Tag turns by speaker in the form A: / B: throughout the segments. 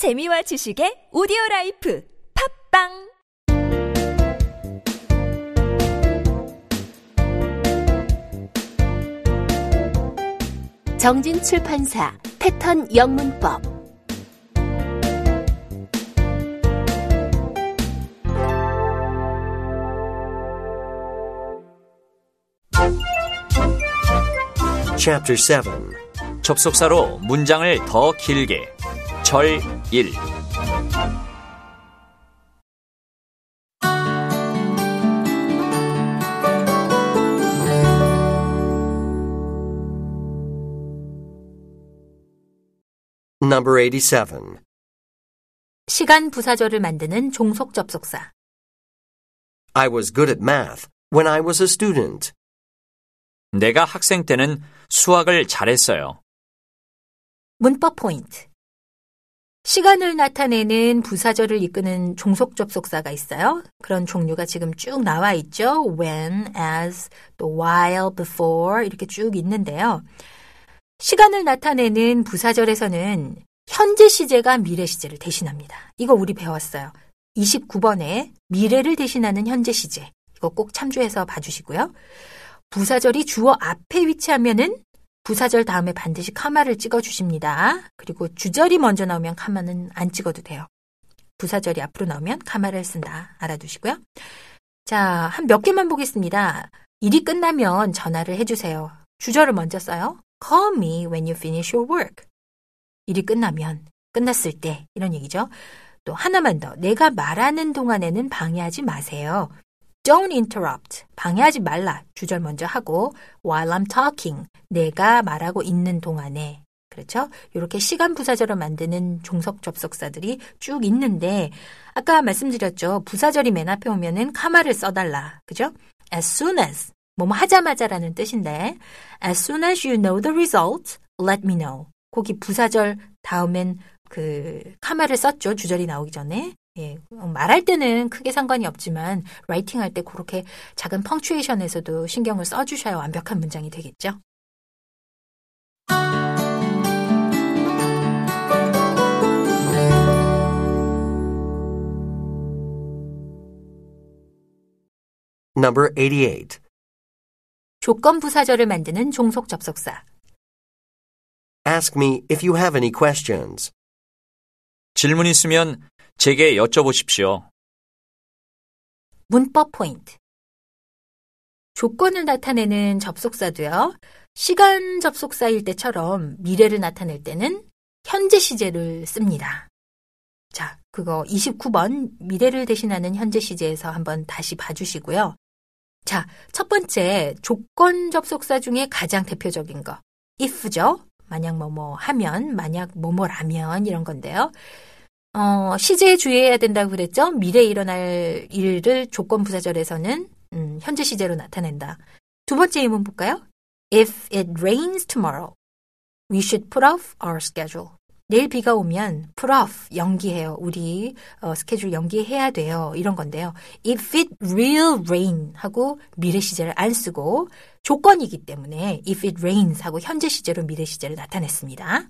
A: 재미와 지식의 오디오 라이프 팝빵!
B: 정진 출판사 패턴 영문법.
C: Chapter 7
D: 접속사로 문장을 더 길게. 절 1.
C: Number 87.
B: 시간 부사절을 만드는 종속 접속사
C: I was good at math when I was a student.
D: 내가 학생 때는 수학을 잘했어요.
B: 문법 포인트 시간을 나타내는 부사절을 이끄는 종속 접속사가 있어요. 그런 종류가 지금 쭉 나와 있죠. when, as, 또 while, before 이렇게 쭉 있는데요. 시간을 나타내는 부사절에서는 현재 시제가 미래 시제를 대신합니다. 이거 우리 배웠어요. 29번에 미래를 대신하는 현재 시제. 이거 꼭 참조해서 봐주시고요. 부사절이 주어 앞에 위치하면은 부사절 다음에 반드시 카마를 찍어 주십니다. 그리고 주절이 먼저 나오면 카마는 안 찍어도 돼요. 부사절이 앞으로 나오면 카마를 쓴다. 알아두시고요. 자, 한 몇 개만 보겠습니다. 일이 끝나면 전화를 해주세요. 주절을 먼저 써요. Call me when you finish your work. 일이 끝나면, 끝났을 때, 이런 얘기죠. 또 하나만 더. 내가 말하는 동안에는 방해하지 마세요. Don't interrupt. 방해하지 말라. 주절 먼저 하고 while I'm talking. 내가 말하고 있는 동안에. 그렇죠? 이렇게 시간 부사절을 만드는 종속 접속사들이 쭉 있는데 아까 말씀드렸죠. 부사절이 맨 앞에 오면은 카마를 써달라. 그죠? As soon as 뭐뭐 하자마자라는 뜻인데 as soon as you know the result, let me know. 거기 부사절 다음엔 그 카마를 썼죠. 주절이 나오기 전에. 예, 말할 때는 크게 상관이 없지만 라이팅 할 때 그렇게 작은 펑츄에이션에서도 신경을 써주셔야 완벽한 문장이 되겠죠.
C: Number 88.
B: 조건 부사절을 만드는 종속 접속사.
C: Ask me if you have any questions.
D: 질문 있으면 제게 여쭤보십시오.
B: 문법 포인트. 조건을 나타내는 접속사도요. 시간 접속사일 때처럼 미래를 나타낼 때는 현재 시제를 씁니다. 자, 그거 29번 미래를 대신하는 현재 시제에서 한번 다시 봐주시고요. 자, 첫 번째 조건 접속사 중에 가장 대표적인 거 if죠. 만약 뭐뭐 하면, 만약 뭐뭐라면 이런 건데요. 어, 시제에 주의해야 된다고 그랬죠? 미래에 일어날 일을 조건 부사절에서는 음, 현재 시제로 나타낸다. 두 번째 예문 볼까요? If it rains tomorrow, we should put off our schedule. 내일 비가 오면 put off 연기해요. 우리 어, 스케줄 연기해야 돼요. 이런 건데요. If it will rain 하고 미래 시제를 안 쓰고 조건이기 때문에 if it rains 하고 현재 시제로 미래 시제를 나타냈습니다.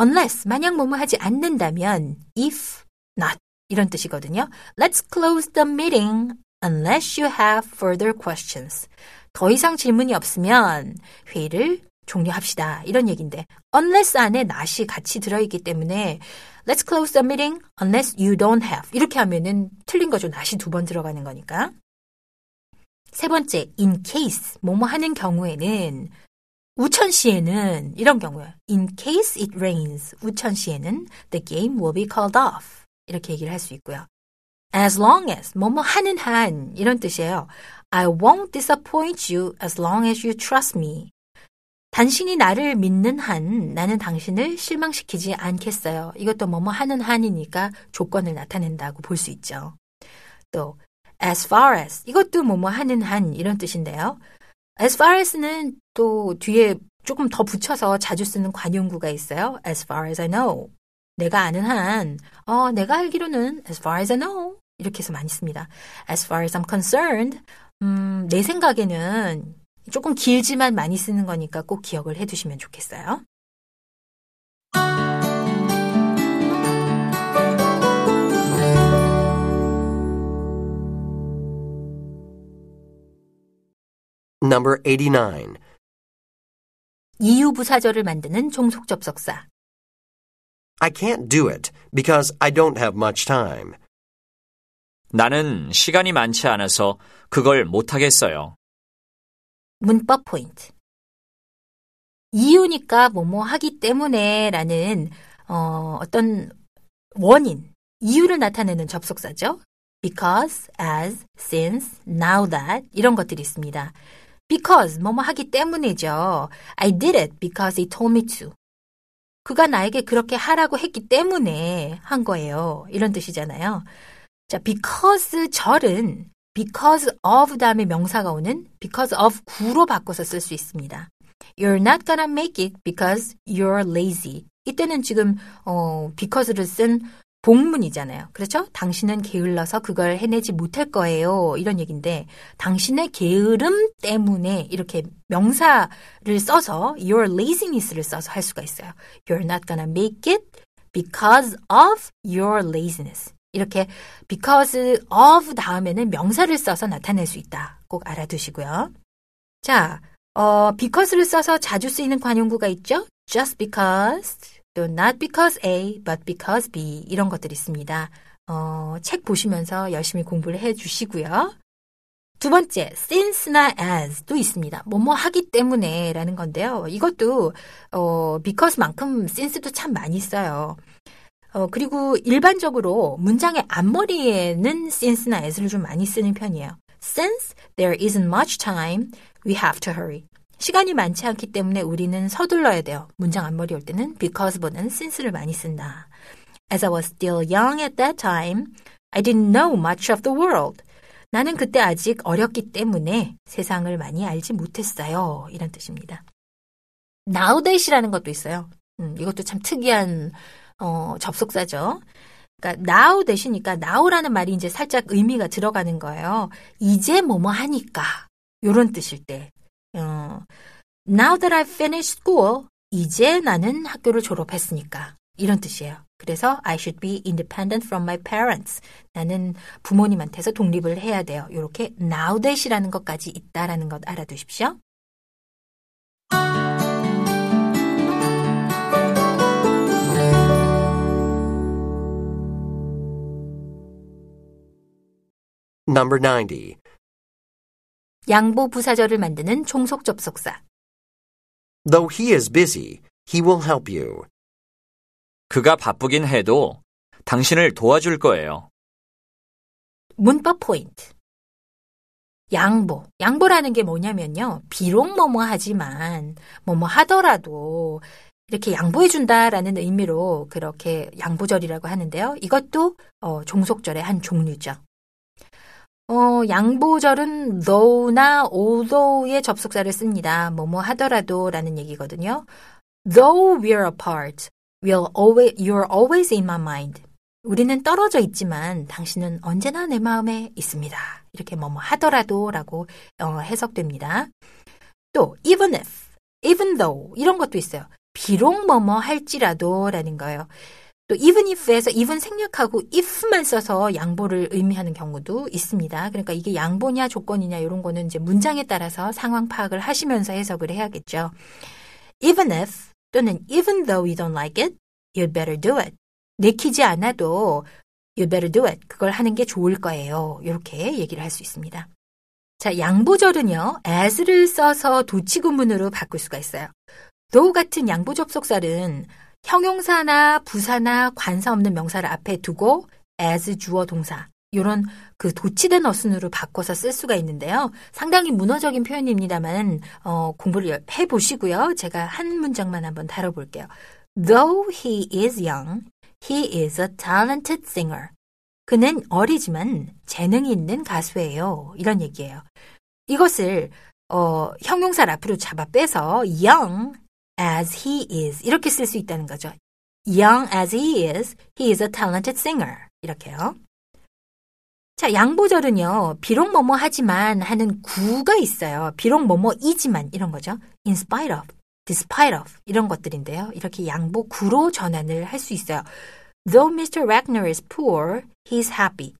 B: Unless 만약 뭐뭐 하지 않는다면 if not 이런 뜻이거든요. Let's close the meeting unless you have further questions. 더 이상 질문이 없으면 회의를 종료합시다. 이런 얘기인데 unless 안에 not이 같이 들어있기 때문에 let's close the meeting unless you don't have 이렇게 하면은 틀린 거죠. not이 두 번 들어가는 거니까. 세 번째, in case 뭐뭐 하는 경우에는 우천시에는 이런 경우에 in case it rains 우천시에는 the game will be called off 이렇게 얘기를 할 수 있고요. as long as 뭐뭐 하는 한 이런 뜻이에요. I won't disappoint you as long as you trust me. 당신이 나를 믿는 한 나는 당신을 실망시키지 않겠어요. 이것도 뭐뭐 하는 한이니까 조건을 나타낸다고 볼 수 있죠. 또 as far as 이것도 뭐뭐 하는 한 이런 뜻인데요. As far as는 또 뒤에 조금 더 붙여서 자주 쓰는 관용구가 있어요. as far as I know. 내가 아는 한, 어, 내가 알기로는 as far as I know. 이렇게 해서 많이 씁니다. as far as I'm concerned, 음, 내 생각에는 조금 길지만 많이 쓰는 거니까 꼭 기억을 해 두시면 좋겠어요.
C: Number 89.
B: 이유 부사절을 만드는 종속 접속사.
C: I can't do it because I don't have much time.
D: 나는 시간이 많지 않아서 그걸 못하겠어요.
B: 문법 포인트. 이유니까 뭐뭐 하기 때문에 라는 어, 어떤 원인, 이유를 나타내는 접속사죠. because, as, since, now that 이런 것들이 있습니다. Because 뭐뭐 하기 때문이죠. I did it because he told me to. 그가 나에게 그렇게 하라고 했기 때문에 한 거예요. 이런 뜻이잖아요. 자, because 절은 because of 다음에 명사가 오는 because of 구로 바꿔서 쓸 수 있습니다. You're not gonna make it because you're lazy. 이때는 지금 어, because를 쓴 복문이잖아요. 그렇죠? 당신은 게을러서 그걸 해내지 못할 거예요. 이런 얘기인데 당신의 게으름 때문에 이렇게 명사를 써서 your laziness를 써서 할 수가 있어요. You're not gonna make it because of your laziness. 이렇게 because of 다음에는 명사를 써서 나타낼 수 있다. 꼭 알아두시고요. 자, 어, because를 써서 자주 쓰이는 관용구가 있죠? just because, 또 not because A, but because B 이런 것들이 있습니다. 어, 책 보시면서 열심히 공부를 해 주시고요. 두 번째, since나 as도 있습니다. 뭐뭐 하기 때문에 라는 건데요. 이것도, 어, because만큼 since도 참 많이 써요. 어, 그리고 일반적으로 문장의 앞머리에는 since나 as를 좀 많이 쓰는 편이에요. Since there isn't much time, we have to hurry. 시간이 많지 않기 때문에 우리는 서둘러야 돼요. 문장 앞머리 올 때는 because보다는 since를 많이 쓴다. As I was still young at that time, I didn't know much of the world. 나는 그때 아직 어렸기 때문에 세상을 많이 알지 못했어요. 이런 뜻입니다. nowdat이라는 것도 있어요. 음, 이것도 참 특이한 어, 접속사죠. 그러니까 now 대시니까 now라는 말이 이제 살짝 의미가 들어가는 거예요. 이제 뭐뭐 하니까 요런 뜻일 때. 어, now that I've finished school, 이제 나는 학교를 졸업했으니까 이런 뜻이에요. 그래서 I should be independent from my parents. 나는 부모님한테서 독립을 해야 돼요. 이렇게 now that이라는 것까지 있다라는 것 알아두십시오.
C: Number 90.
B: 양보 부사절을 만드는 총속 접속사.
C: Though he is busy, he will help you.
D: 그가 바쁘긴 해도 당신을 도와줄 거예요.
B: 문법 포인트. 양보. 양보라는 게 뭐냐면요. 비록 뭐뭐 하지만, 뭐뭐 하더라도, 이렇게 양보해준다라는 의미로 그렇게 양보절이라고 하는데요. 이것도 어, 종속절의 한 종류죠. 어, 양보절은 though나 although의 접속사를 씁니다. 뭐뭐 하더라도 라는 얘기거든요. Though we're apart, we'll always, you're always in my mind. 우리는 떨어져 있지만 당신은 언제나 내 마음에 있습니다. 이렇게 뭐뭐 하더라도 라고 어, 해석됩니다. 또 even if, even though 이런 것도 있어요. 비록 뭐뭐 할지라도 라는 거예요. 또 even if에서 even 생략하고 if만 써서 양보를 의미하는 경우도 있습니다. 그러니까 이게 양보냐 조건이냐 이런 거는 이제 문장에 따라서 상황 파악을 하시면서 해석을 해야겠죠. even if 또는 even though you don't like it, you'd better do it. 내키지 않아도 you'd better do it. 그걸 하는 게 좋을 거예요. 이렇게 얘기를 할 수 있습니다. 자, 양보절은요, as를 써서 도치 구문으로 바꿀 수가 있어요. though 같은 양보 접속사는 형용사나 부사나 관사 없는 명사를 앞에 두고 as 주어 동사 이런 그 도치된 어순으로 바꿔서 쓸 수가 있는데요. 상당히 문어적인 표현입니다만 어, 공부를 해 보시고요. 제가 한 문장만 한번 다뤄볼게요. Though he is young, he is a talented singer. 그는 어리지만 재능이 있는 가수예요. 이런 얘기예요. 이것을 어, 형용사를 앞으로 잡아 빼서 young as he is 이렇게 쓸 수 있다는 거죠. Young as he is, he is a talented singer. 이렇게요. 자, 양보절은요, 비록 뭐뭐 하지만 하는 구가 있어요. 비록 뭐뭐이지만 이런 거죠. in spite of, despite of 이런 것들인데요. 이렇게 양보 구로 전환을 할 수 있어요. Though Mr. Wagner is poor, he's happy.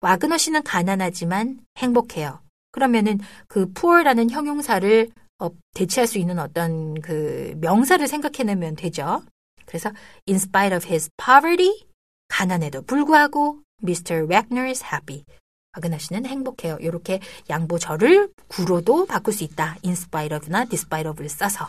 B: 와그너 씨는 가난하지만 행복해요. 그러면은 그 poor라는 형용사를 어, 대체할 수 있는 어떤 그 명사를 생각해내면 되죠. 그래서 in spite of his poverty, 가난에도 불구하고 Mr. Wagner is happy. 박은하 씨는 행복해요. 이렇게 양보절을 구로도 바꿀 수 있다. in spite of나 despite of를 써서.